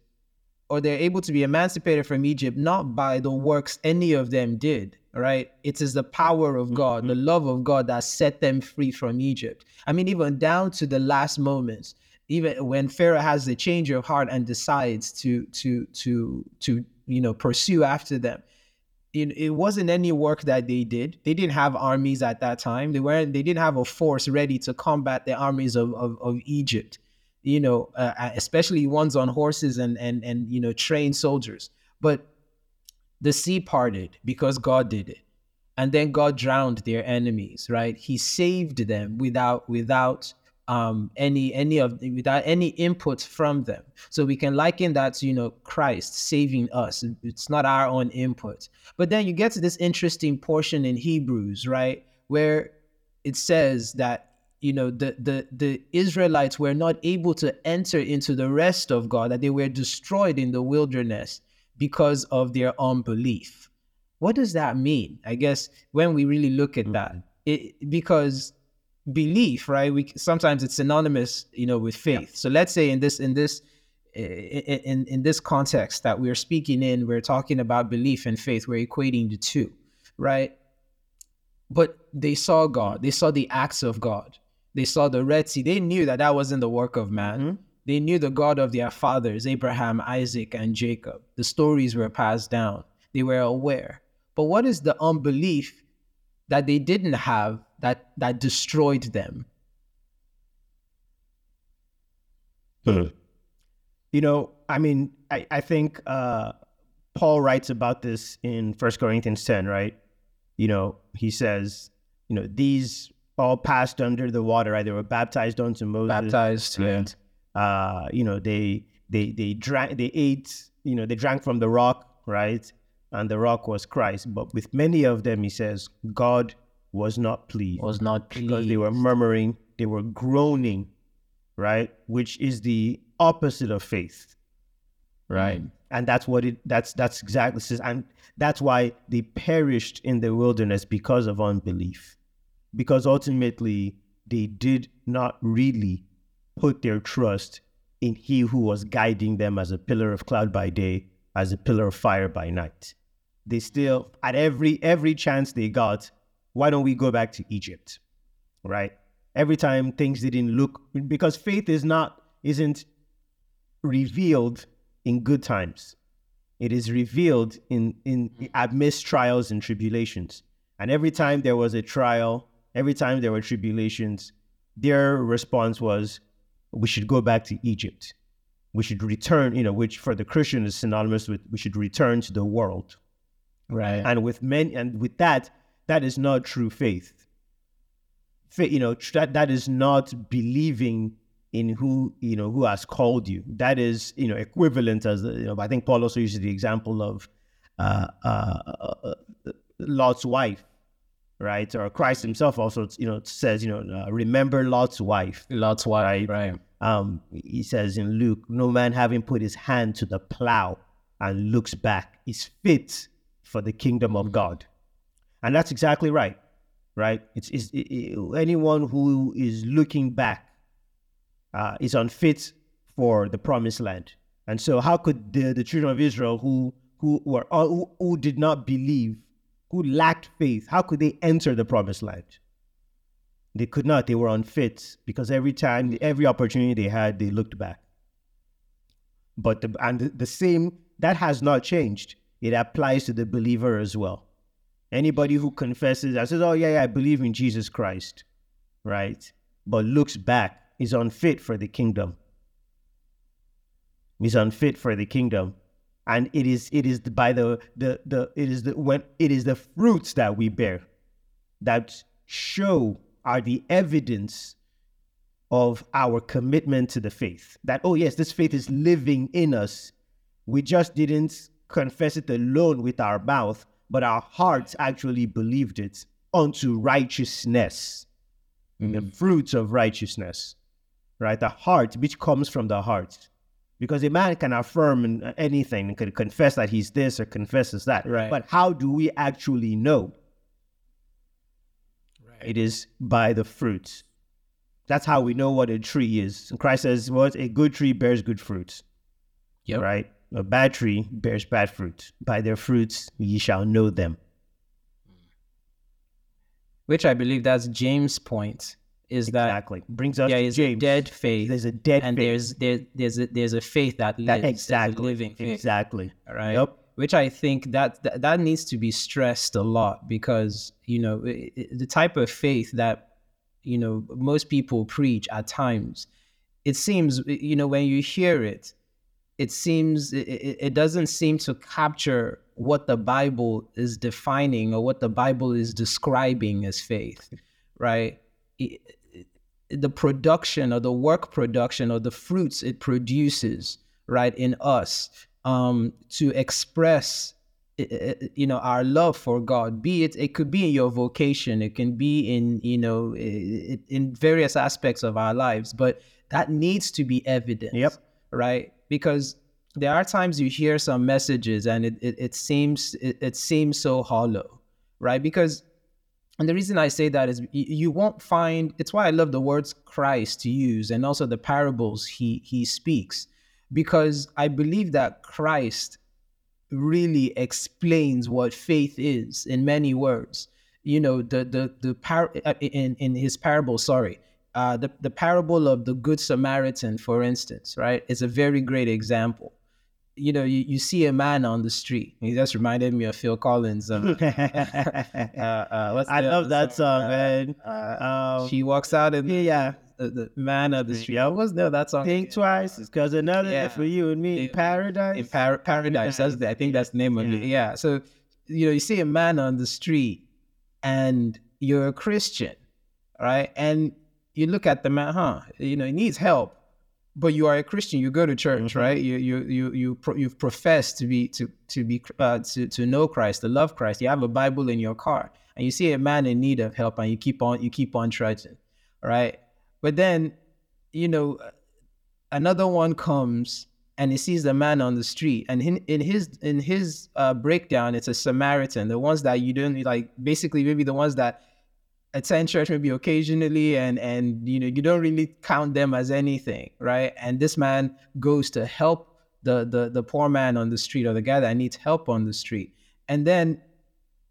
or they're able to be emancipated from egypt not by the works any of them did right? It is the power of God, mm-hmm. the love of God that set them free from Egypt. I mean, even down to the last moments, even when Pharaoh has the change of heart and decides to to to to you know pursue after them. It, it wasn't any work that they did. They didn't have armies at that time. They weren't. They didn't have a force ready to combat the armies of of, of Egypt. You know, uh, especially ones on horses and and and you know trained soldiers. But the sea parted because God did it. And then God drowned their enemies, right? He saved them without without um, any any of without any input from them. So we can liken that to you know Christ saving us. It's not our own input. But then you get to this interesting portion in Hebrews, right, where it says that you know the the the Israelites were not able to enter into the rest of God; that they were destroyed in the wilderness because of their unbelief. What does that mean? I guess when we really look at that, mm-hmm. it, because belief, right? We sometimes it's synonymous, you know, with faith. Yeah. So let's say in this in this in, in this context that we're speaking in, we're talking about belief and faith, we're equating the two, right? But they saw God, they saw the acts of God, they saw the Red Sea. They knew that that wasn't the work of man. Mm-hmm. They knew the God of their fathers, Abraham, Isaac, and Jacob. The stories were passed down, they were aware. But what is the unbelief that they didn't have that, that destroyed them? Hmm. You know, I mean, I, I think uh, Paul writes about this in First Corinthians 10, right? You know, he says, you know, these all passed under the water, right? They were baptized unto Moses. Baptized, right? yeah. Uh, you know, they they they drank, they ate, you know, they drank from the rock, right? And the rock was Christ. But with many of them, he says, God was not pleased. Was not pleased. Because they were murmuring, they were groaning, right? Which is the opposite of faith right and that's what it that's that's exactly says and that's why they perished in the wilderness because of unbelief because ultimately they did not really put their trust in he who was guiding them as a pillar of cloud by day as a pillar of fire by night they still at every every chance they got why don't we go back to egypt right every time things didn't look because faith is not isn't revealed in good times. It is revealed in, in amidst trials and tribulations. And every time there was a trial, every time there were tribulations, their response was, we should go back to Egypt. We should return, you know, which for the Christian is synonymous with we should return to the world. Right. And with men and with that, that is not true faith. faith you know, that, that is not believing in who you know who has called you. That is you know equivalent as you know. I think Paul also uses the example of uh, uh, uh, Lot's wife, right? Or Christ Himself also you know says you know uh, remember Lot's wife. Lot's wife, right? right. Um, he says in Luke, no man having put his hand to the plow and looks back is fit for the kingdom of God, and that's exactly right. Right? It's, it's it, anyone who is looking back uh, is unfit for the promised land. And so, how could the, the children of Israel who who were uh, who, who did not believe, who lacked faith, how could they enter the promised land? They could not. They were unfit because every time, every opportunity they had, they looked back. But the, and the, same that has not changed. It applies to the believer as well. Anybody who confesses and says, "Oh yeah, yeah, I believe in Jesus Christ," right? But looks back is unfit for the kingdom. Is unfit for the kingdom. And it is it is by the the the it is the when it is the fruits that we bear that show are the evidence of our commitment to the faith. That, oh, yes, this faith is living in us. We just didn't confess it alone with our mouth, but our hearts actually believed it unto righteousness, mm-hmm. the fruits of righteousness right? The heart, which comes from the heart. Because a man can affirm uh, anything and can confess that he's this or confesses that. Right. But how do we actually know? Right. It is by the fruits. That's how we know what a tree is. And Christ says, "What a good tree bears good fruits." Yep. Right. A bad tree bears bad fruit. By their fruits ye shall know them. Hmm. Which I believe that's James' point is exactly. that brings us yeah, is a dead faith. There's a dead and faith. there's there, there's a, there's a faith that lives. That, exactly. living faith. Exactly. Right. Yep. Which I think that, that that needs to be stressed a lot because you know it, it, the type of faith that you know most people preach at times, it seems you know when you hear it, it seems it, it doesn't seem to capture what the Bible is defining or what the Bible is describing as faith, right? The production or the work production or the fruits it produces right in us um, to express you know our love for god. Be it it could be in your vocation it can be in you know in various aspects of our lives but that needs to be evident yep. right? Because there are times you hear some messages and it, it, it seems it, it seems so hollow right? Because and the reason I say that is you won't find it's why I love the words Christ use and also the parables he he speaks, because I believe that Christ really explains what faith is in many words. You know, the the the par- uh, in in his parable, sorry, uh, the the parable of the Good Samaritan, for instance, right, is a very great example. You know, you, you see a man on the street. He just reminded me of Phil Collins. Um, uh, uh, I love that song, Uh, man. uh, Um, she walks out and yeah, yeah. the, the man of the street. I was there that song. Think twice, because another Yeah. for you and me. In- Paradise. in Par- paradise. That's the, I think that's the name of it. Yeah. So you know, you see a man on the street, and you're a Christian, right? And you look at the man, huh? You know, he needs help, but you are a Christian. You go to church, right? You you you you pro- you've professed to be to to be uh, to to know Christ, to love Christ. You have a Bible in your car, and you see a man in need of help, and you keep on you keep on trudging, right? But then, you know, another one comes and he sees the man on the street and in, in his in his uh, breakdown it's a samaritan the ones that you don't like basically maybe the ones that attend church maybe occasionally and and you know you don't really count them as anything right? And this man goes to help the the the poor man on the street or the guy that needs help on the street. And then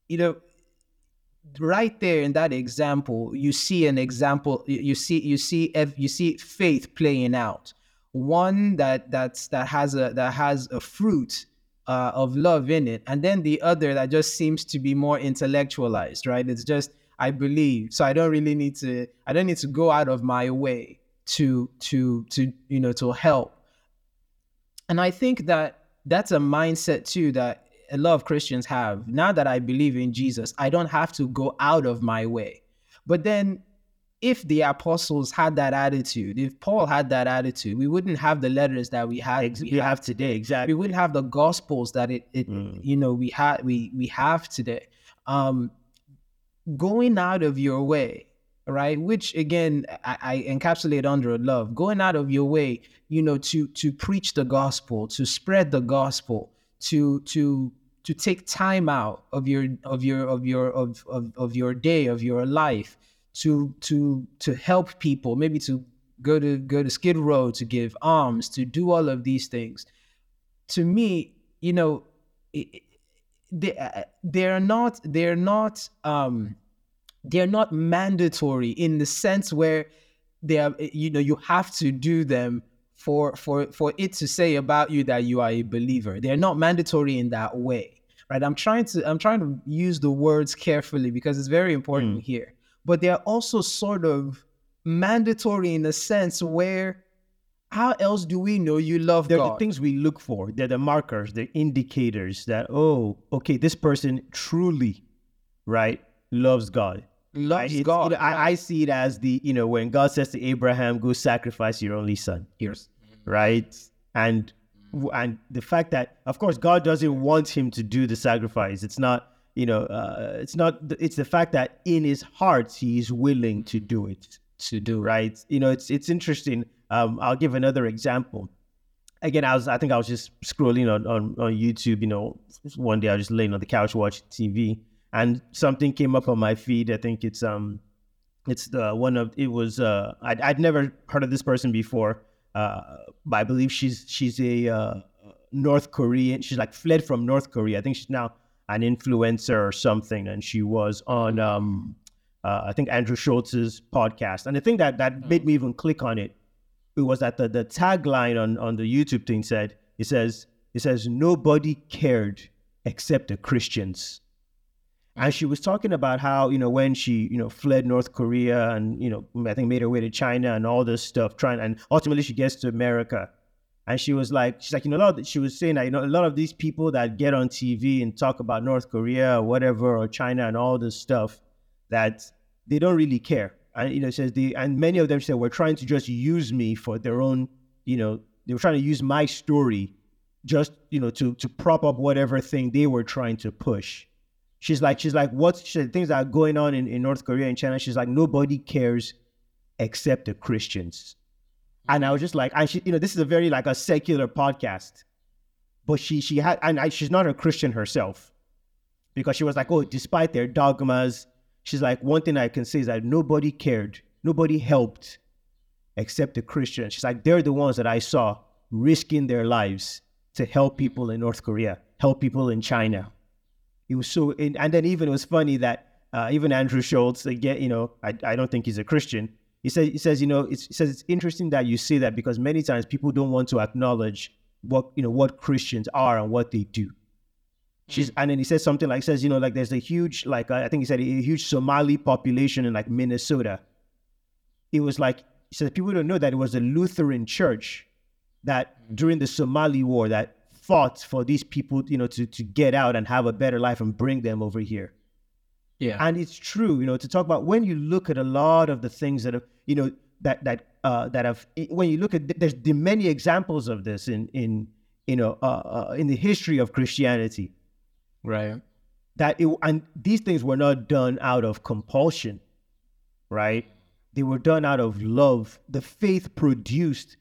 you know right there in that example you see an example you see you see you see faith playing out. One that that's that has a that has a fruit uh, of love in it. And then the other that just seems to be more intellectualized right? It's just i believe so i don't really need to i don't need to go out of my way to to to you know to help and I think that that's a mindset too that a lot of Christians have. Now that I believe in Jesus, I don't have to go out of my way. But then, if the apostles had that attitude, if Paul had that attitude, we wouldn't have the letters that we had. Ex- we have today, exactly. we wouldn't have the gospels that it, it Mm. you know we had we we have today um going out of your way right? Which again I, I encapsulate under love. Going out of your way you know to to preach the gospel to spread the gospel to to to take time out of your of your of your of of, of your day of your life to to to help people maybe to go to go to skid row to give alms to do all of these things. To me, you know, it, they uh, they're not they're not um they're not mandatory in the sense where they are you know you have to do them for for for it to say about you that you are a believer. They're not mandatory in that way, right? I'm trying to I'm trying to use the words carefully because it's very important here. But they're also sort of mandatory in a sense where how else do we know you love God? They're God? the things we look for. They're the markers, the indicators that, oh, okay, this person truly, right, loves God. loves It's- God. you know, I, I see it as the, you know, when God says to Abraham, go sacrifice your only son, Yes. right? And and the fact that, of course, God doesn't want him to do the sacrifice. It's not, you know, uh, it's not, it's the fact that in his heart, he is willing to do it to do right? You know, it's it's interesting. Um, I'll give another example. Again, I was I think I was just scrolling on, on on YouTube. You know, one day I was just laying on the couch watching TV, and something came up on my feed. I think it's um, it's the one of it was uh, I'd I'd never heard of this person before. Uh, but I believe she's she's a uh, North Korean. She's like fled from North Korea. I think she's now an influencer or something, and she was on um, uh, I think Andrew Schulz's podcast. And the thing that that made me even click on it, it was that the the tagline on on the YouTube thing said it says it says nobody cared except the Christians. And she was talking about how, you know, when she, you know, fled North Korea and, you know, I think made her way to China and all this stuff, trying and ultimately she gets to America. And she was like, she's like, you know, a lot of, she was saying that, you know, a lot of these people that get on TV and talk about North Korea or whatever, or China and all this stuff, that they don't really care. And, you know, says the, and many of them said, we're trying to just use me for their own, you know, they were trying to use my story just, you know, to, to prop up whatever thing they were trying to push. She's like, she's like, what she, things that are going on in, in North Korea and China? She's like, nobody cares except the Christians. And I was just like, and she, you know, this is a very like a secular podcast, but she she had, and I, she's not a Christian herself, because she was like, oh, despite their dogmas, she's like, one thing I can say is that nobody cared, nobody helped, except the Christians. She's like, they're the ones that I saw risking their lives to help people in North Korea, help people in China. It was so, and, and then even it was funny that uh, even Andrew Schulz, again, you know, I, I don't think he's a Christian. He says, he says, you know, he says it's interesting that you say that because many times people don't want to acknowledge what you know what Christians are and what they do. She's and then he says something like says you know like there's a huge like I think he said a huge Somali population in like Minnesota. It was like he said people don't know that it was a Lutheran church that during the Somali war that fought for these people you know to to get out and have a better life and bring them over here. Yeah. And it's true, you know, to talk about when you look at a lot of the things that have, you know, that that uh, that have when you look at there's the many examples of this in in you know uh, uh, in the history of Christianity. Right. That it and these things were not done out of compulsion, right? They were done out of love. The faith produced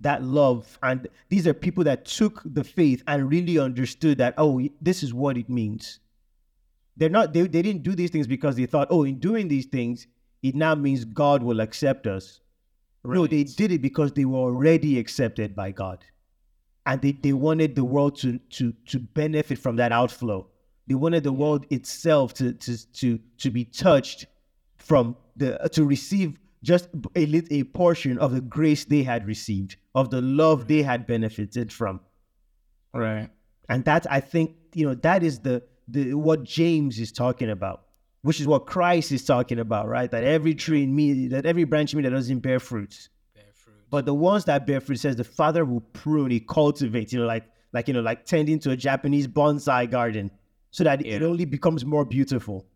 that love, and these are people that took the faith and really understood that oh, this is what it means they're not they, they didn't do these things because they thought oh in doing these things it now means god will accept us right. no they did it because they were already accepted by god and they, they wanted the world to to to benefit from that outflow they wanted the world itself to to to to be touched from the to receive just a little a portion of the grace they had received of the love they had benefited from right and that i think you know that is the the, what James is talking about, which is what Christ is talking about, right? That every tree in me, that every branch in me that doesn't bear fruits, bear fruit. But the ones that bear fruit says the Father will prune, He cultivates, you know, like like you know, like tending to a Japanese bonsai garden, so that yeah. it only becomes more beautiful.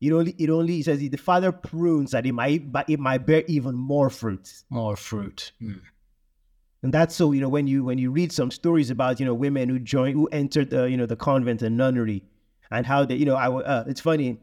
It only it only says the Father prunes that it might but it might bear even more fruit. More fruit. Mm. And that's so you know when you when you read some stories about you know women who joined who entered the you know the convent and nunnery and how they, you know, I uh, it's funny,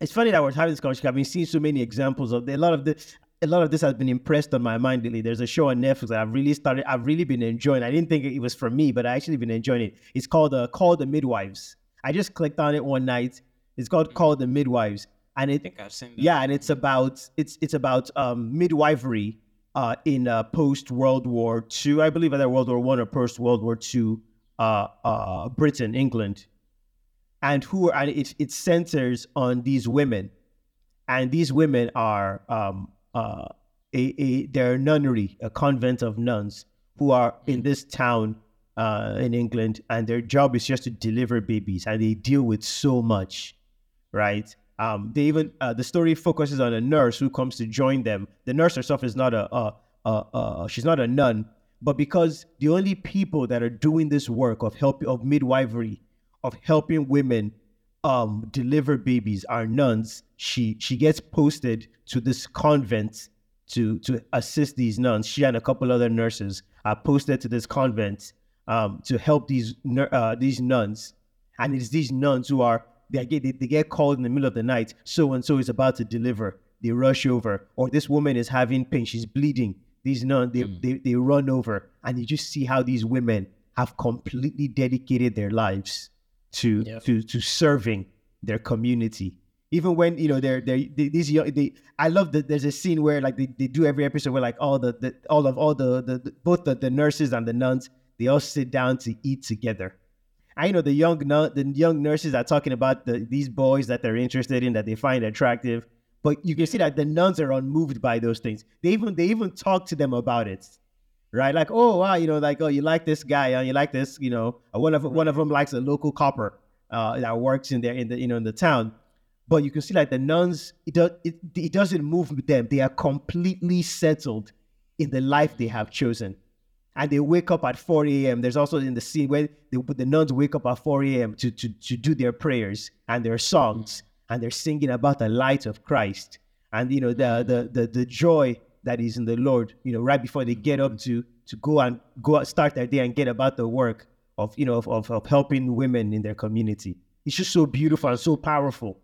it's funny that we're having this conversation. I've been seeing so many examples of a lot of this. A lot of this has been impressed on my mind lately. There's a show on Netflix that I've really started. I've really been enjoying. I didn't think it was for me, but I actually been enjoying it. It's called uh, "Call the Midwives." I just clicked on it one night. It's called "Call the Midwives," and it. I think I've seen that. Yeah, and it's about it's it's about um, midwifery uh, in uh, post World War II, I believe, either World War One or post World War II, uh, uh, Britain, England, and who are, and it, it centers on these women and these women are um, uh, a, a they're nunnery a convent of nuns who are in this town uh, in england and their job is just to deliver babies and they deal with so much right um, they even uh, the story focuses on a nurse who comes to join them the nurse herself is not a, a, a, a she's not a nun but because the only people that are doing this work of help of midwifery of helping women um, deliver babies are nuns. She she gets posted to this convent to to assist these nuns. She and a couple other nurses are posted to this convent um, to help these uh, these nuns, and it's these nuns who are they get they, get called in the middle of the night. So and so is about to deliver. They rush over, or this woman is having pain. She's bleeding. These nuns they, mm. they they run over, and you just see how these women have completely dedicated their lives to yep. to to serving their community. Even when you know they're they're they, these young, they I love that there's a scene where like they, they do every episode where like all the, the all of all the, the, the both the, the nurses and the nuns they all sit down to eat together. I know the young nun, the young nurses are talking about the, these boys that they're interested in that they find attractive, but you can see that the nuns are unmoved by those things. They even they even talk to them about it right? Like, oh wow, you know, like oh, you like this guy, uh, you like this, you know, one of one of them likes a local copper uh, that works in there in the you know in the town. But you can see like the nuns, it does it, it doesn't move them. They are completely settled in the life they have chosen. And they wake up at 4 a.m. There's also in the scene where they, the nuns wake up at 4 a.m. To, to, to do their prayers and their songs, and they're singing about the light of Christ and you know the mm. the the, the joy that is in the Lord, you know, right before they get up to to go and go start their day and get about the work of you know of, of, of helping women in their community. It's just so beautiful and so powerful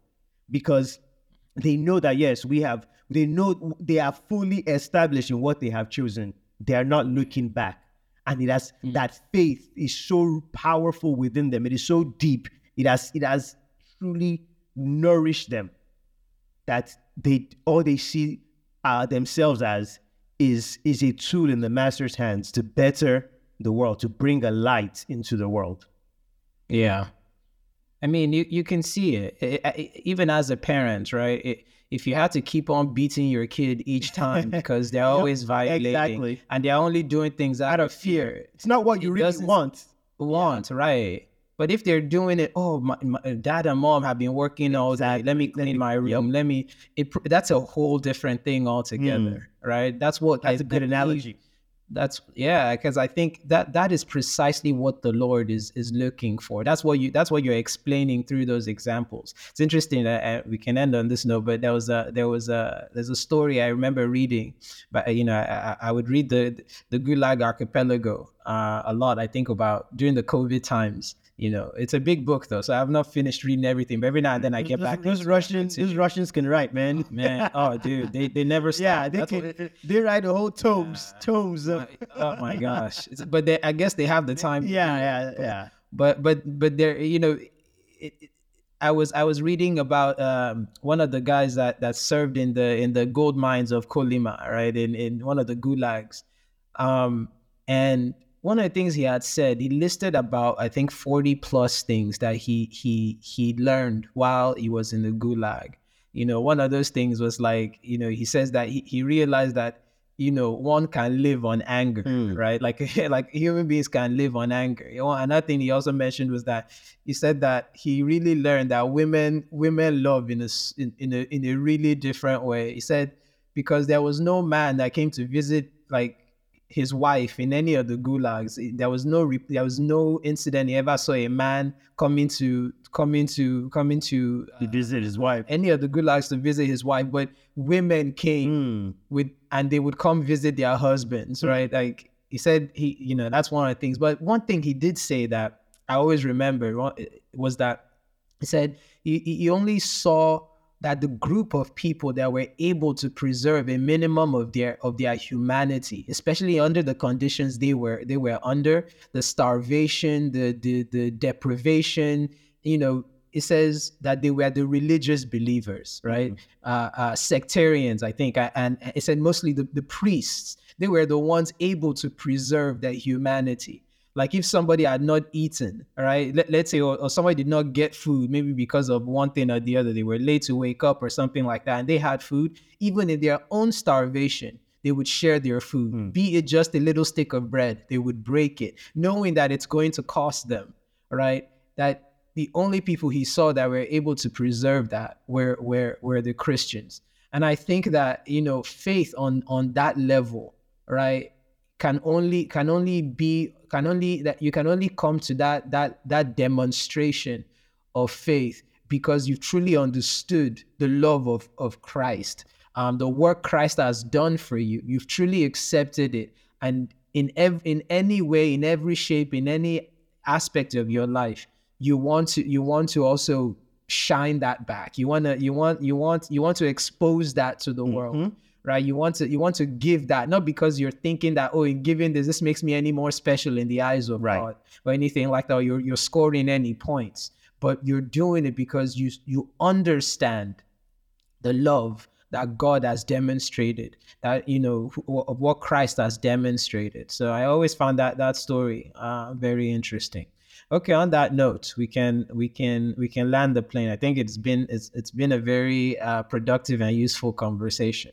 because they know that yes, we have they know they are fully established in what they have chosen. They are not looking back. And it has mm. that faith is so powerful within them. It is so deep. It has it has truly nourished them that they all they see uh, themselves as is is a tool in the master's hands to better the world, to bring a light into the world. Yeah. I mean, you, you can see it. It- it- even as a parent, right? It, if you have to keep on beating your kid each time because they're always violating exactly. and they're only doing things out of fear, It's not what you really want. want, right? But if they're doing it, oh, my, my dad and mom have been working all day. Let me clean my room. Let me. It, that's a whole different thing altogether, hmm. right? That's what. That's I a good analogy. That's yeah, because I think that that is precisely what the Lord is is looking for. That's what you that's what you're explaining through those examples. It's interesting that uh, we can end on this note, but there was a there was a there's a story I remember reading, but uh, you know I, I I would read the the Gulag Archipelago uh, a lot. I think about during the COVID times. You know, it's a big book though, so I have not finished reading everything. But every now and then I get Those, back. those. Russians, those Russians can write, man. man. Oh, dude, they they never stop. yeah, they That's what- can. They write the whole tomes, tomes of. oh my gosh! It's- But they, I guess they have the time. do Yeah, it. yeah, yeah. But but but there, you know, it, it, I was I was reading about um, one of the guys that that served in the in the gold mines of Kolyma, right? In in one of the gulags, um, and one of the things he had said, he listed about I think forty plus things that he he he learned while he was in the gulag. You know, one of those things was like, you know, he says that he, he realized that you know one can live on anger Mm. right like like human beings can live on anger you know, another thing he also mentioned was that he said that he really learned that women women love in a in, in a in a really different way he said because there was no man that came to visit like his wife in any of the gulags eh, there was no re- there was no incident he ever saw a man coming to coming to coming to To uh, visit his wife. any of the gulags to visit his wife but women came Mm. with and they would come visit their husbands, right? Like he said, he you know that's one of the things. But one thing he did say that I always remember eh, was that he said he he only saw that the group of people that were able to preserve a minimum of their of their humanity, especially under the conditions they were they were under, the starvation, the the the deprivation, you know, it says that they were the religious believers, right? Uh, uh, sectarians, I think, and it said mostly the, the priests. They were the ones able to preserve that humanity. Like if somebody had not eaten, all right, let, let's say, or, or somebody did not get food, maybe because of one thing or the other, they were late to wake up or something like that, and they had food, even in their own starvation, they would share their food, hmm. be it just a little stick of bread, they would break it, knowing that it's going to cost them, right? That the only people he saw that were able to preserve that were were were the Christians. And I think that you know faith on on that level, right, can only can only be can only that you can only come to that that that demonstration of faith because you've truly understood the love of of Christ, um, the work Christ has done for you. You've truly accepted it, and in ev- in any way, in every shape, in any aspect of your life, you want to you want to also shine that back. You wanna you want you want you want to expose that to the world. Right, you want to you want to give that not because you're thinking that oh in giving this this makes me any more special in the eyes of Right. God or anything like that. Or you're you're scoring any points, but you're doing it because you you understand the love that God has demonstrated, that you know of what Christ has demonstrated. So I always found that that story uh, very interesting. Okay, on that note, we can we can we can land the plane. I think it's been it's it's been a very uh, productive and useful conversation.